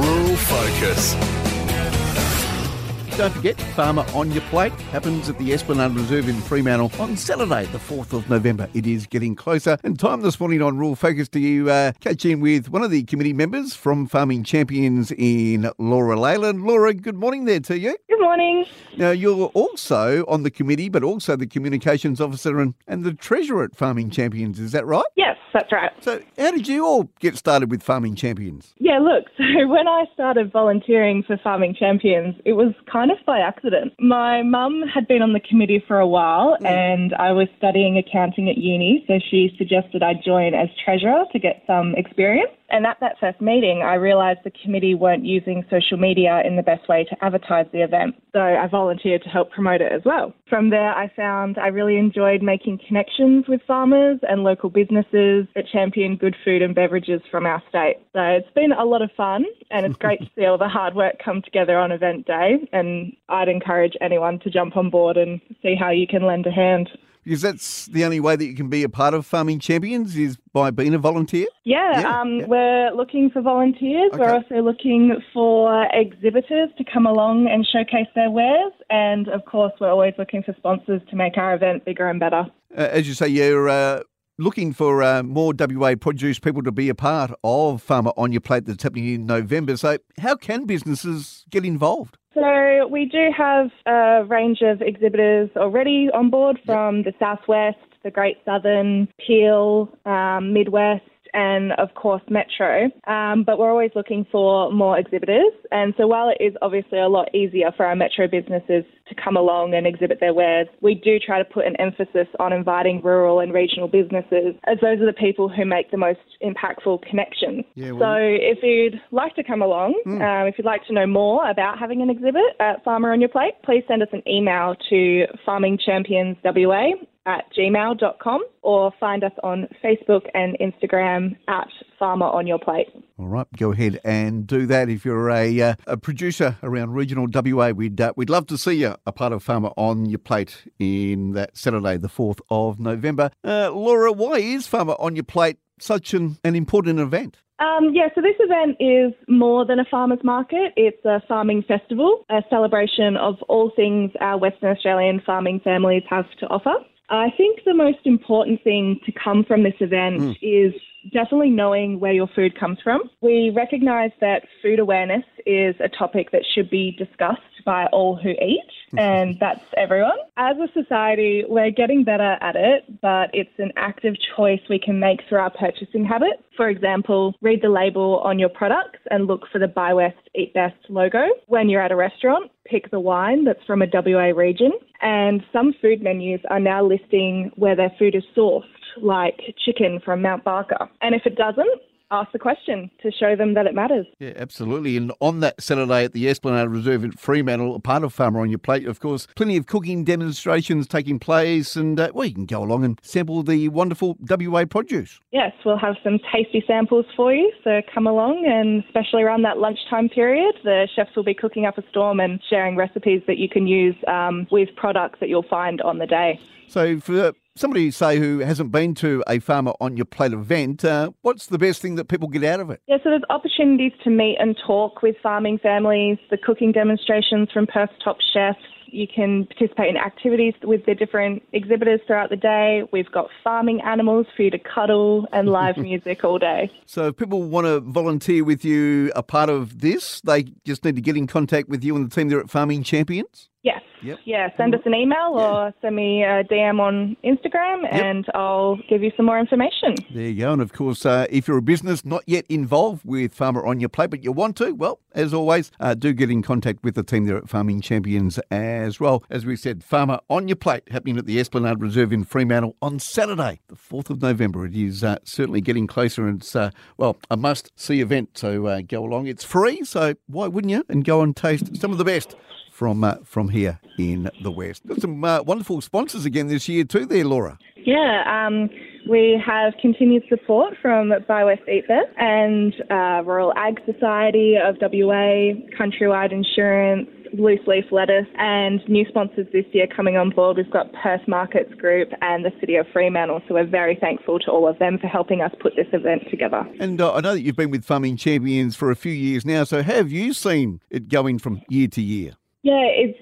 Rural Focus. Don't forget, Farmer on Your Plate happens at the Esplanade Reserve in Fremantle on Saturday, the 4th of November. It is getting closer. And time this morning on Rural Focus to you uh, catch in with one of the committee members from Farming Champions in Laura Leyland. Laura, good morning there to you. Good morning. Now, you're also on the committee, but also the communications officer and, and the treasurer at Farming Champions. Is that right? Yes, that's right. So, how did you all get started with Farming Champions? Yeah, look, so when I started volunteering for Farming Champions, it was kind of by accident. My mum had been on the committee for a while mm. and I was studying accounting at uni, so she suggested I join as treasurer to get some experience. And at that first meeting, I realised the committee weren't using social media in the best way to advertise the event. So I volunteered to help promote it as well. From there, I found I really enjoyed making connections with farmers and local businesses that champion good food and beverages from our state. So it's been a lot of fun and it's great to see all the hard work come together on event day. And I'd encourage anyone to jump on board and see how you can lend a hand. Because that's the only way that you can be a part of Farming Champions is by being a volunteer. Yeah, Yeah, um, yeah. we're looking for volunteers. We're also looking for exhibitors to come along and showcase their wares. And of course, we're always looking for sponsors to make our event bigger and better. Uh, as you say, you're uh, looking for uh, more WA produce people to be a part of Farmer on Your Plate that's happening in November. So, how can businesses get involved? So we do have a range of exhibitors already on board from the Southwest, the Great Southern, Peel, um, Midwest, and of course Metro. Um, but we're always looking for more exhibitors. And so while it is obviously a lot easier for our Metro businesses to come along and exhibit their wares, we do try to put an emphasis on inviting rural and regional businesses, as those are the people who make the most impactful connections. Yeah, so if you'd like to come along, um, if you'd like to know more about having an exhibit at Farmer on Your Plate, please send us an email to farmingchampionswa at gmail.com or find us on Facebook and Instagram at Farmer on Your Plate. All right, go ahead and do that. If you're a, uh, a producer around regional WA, we'd uh, we'd love to see you a part of Farmer on Your Plate in that Saturday, the fourth of November. Uh, Laura, why is Farmer on Your Plate such an, an important event? Um, yeah, so this event is more than a farmers market. It's a farming festival, a celebration of all things our Western Australian farming families have to offer. I think the most important thing to come from this event hmm. is definitely knowing where your food comes from. We recognise that food awareness is a topic that should be discussed by all who eat, mm-hmm. and that's everyone. As a society, we're getting better at it, but it's an active choice we can make through our purchasing habits. For example, read the label on your products and look for the Buy West, Eat Best logo. When you're at a restaurant, pick the wine that's from a WA region. And some food menus are now listing where their food is sourced, like chicken from Mount Barker. And if it doesn't, ask the question to show them that it matters. Yeah, absolutely. And on that Saturday at the Esplanade Reserve in Fremantle, a part of Farmer on Your Plate, of course, plenty of cooking demonstrations taking place. And, uh, well, you can go along and sample the wonderful WA produce. Yes, we'll have some tasty samples for you, so come along and especially around that lunchtime period, the chefs will be cooking up a storm and sharing recipes that you can use um, with products that you'll find on the day. So, for somebody, say, who hasn't been to a Farmer on Your Plate event, uh, what's the best thing that people get out of it? Yeah, so there's opportunities to meet and talk with farming families, the cooking demonstrations from Perth top chefs. You can participate in activities with the different exhibitors throughout the day. We've got farming animals for you to cuddle and live music all day. So, if people want to volunteer with you a part of this, they just need to get in contact with you and the team there at Farming Champions. Yes. Yep. Yeah, send us an email or send me a DM on Instagram and I'll give you some more information. There you go. And of course, uh, if you're a business not yet involved with Farmer on Your Plate, but you want to, well, as always, uh, do get in contact with the team there at Farming Champions as well. As we said, Farmer on Your Plate happening at the Esplanade Reserve in Fremantle on Saturday, the 4th of November. It is uh, certainly getting closer and it's, uh, well, a must see event. So uh, go along. It's free, so why wouldn't you? And go and taste some of the best from uh, from here in the West. Got some uh, wonderful sponsors again this year too there, Laura. Yeah, um, we have continued support from Buy West Eat Best and uh, Royal Ag Society of WA, Countrywide Insurance, loose leaf lettuce, and new sponsors this year coming on board. We've got Perth Markets Group and the City of Fremantle, so we're very thankful to all of them for helping us put this event together. And uh, I know that you've been with Farming Champions for a few years now, so have you seen it going from year to year? Yeah, it's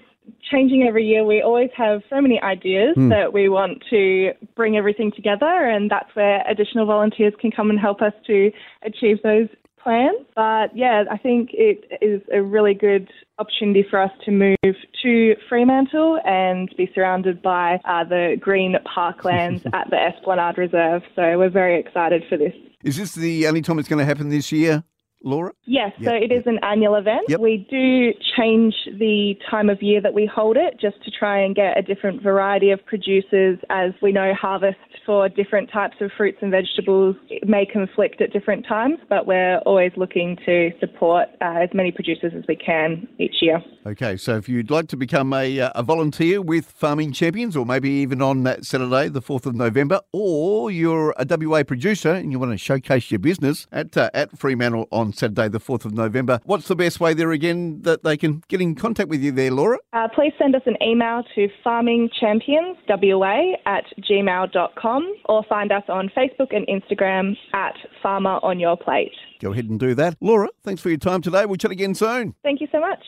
changing every year. We always have so many ideas mm. that we want to bring everything together, and that's where additional volunteers can come and help us to achieve those plans. But yeah, I think it is a really good opportunity for us to move to Fremantle and be surrounded by uh, the green parklands at the Esplanade Reserve. So we're very excited for this. Is this the only time it's going to happen this year? Laura? Yes, yep. so it is an annual event. Yep. We do change the time of year that we hold it just to try and get a different variety of producers as we know harvest for different types of fruits and vegetables may conflict at different times, but we're always looking to support uh, as many producers as we can each year. Okay, so if you'd like to become a, uh, a volunteer with Farming Champions or maybe even on that Saturday, the 4th of November, or you're a WA producer and you want to showcase your business at, uh, at Fremantle on on Saturday, the 4th of November. What's the best way there again that they can get in contact with you there, Laura? Uh, please send us an email to farmingchampionswa at gmail.com or find us on Facebook and Instagram at Farmer on Your Plate. Go ahead and do that. Laura, thanks for your time today. We'll chat again soon. Thank you so much.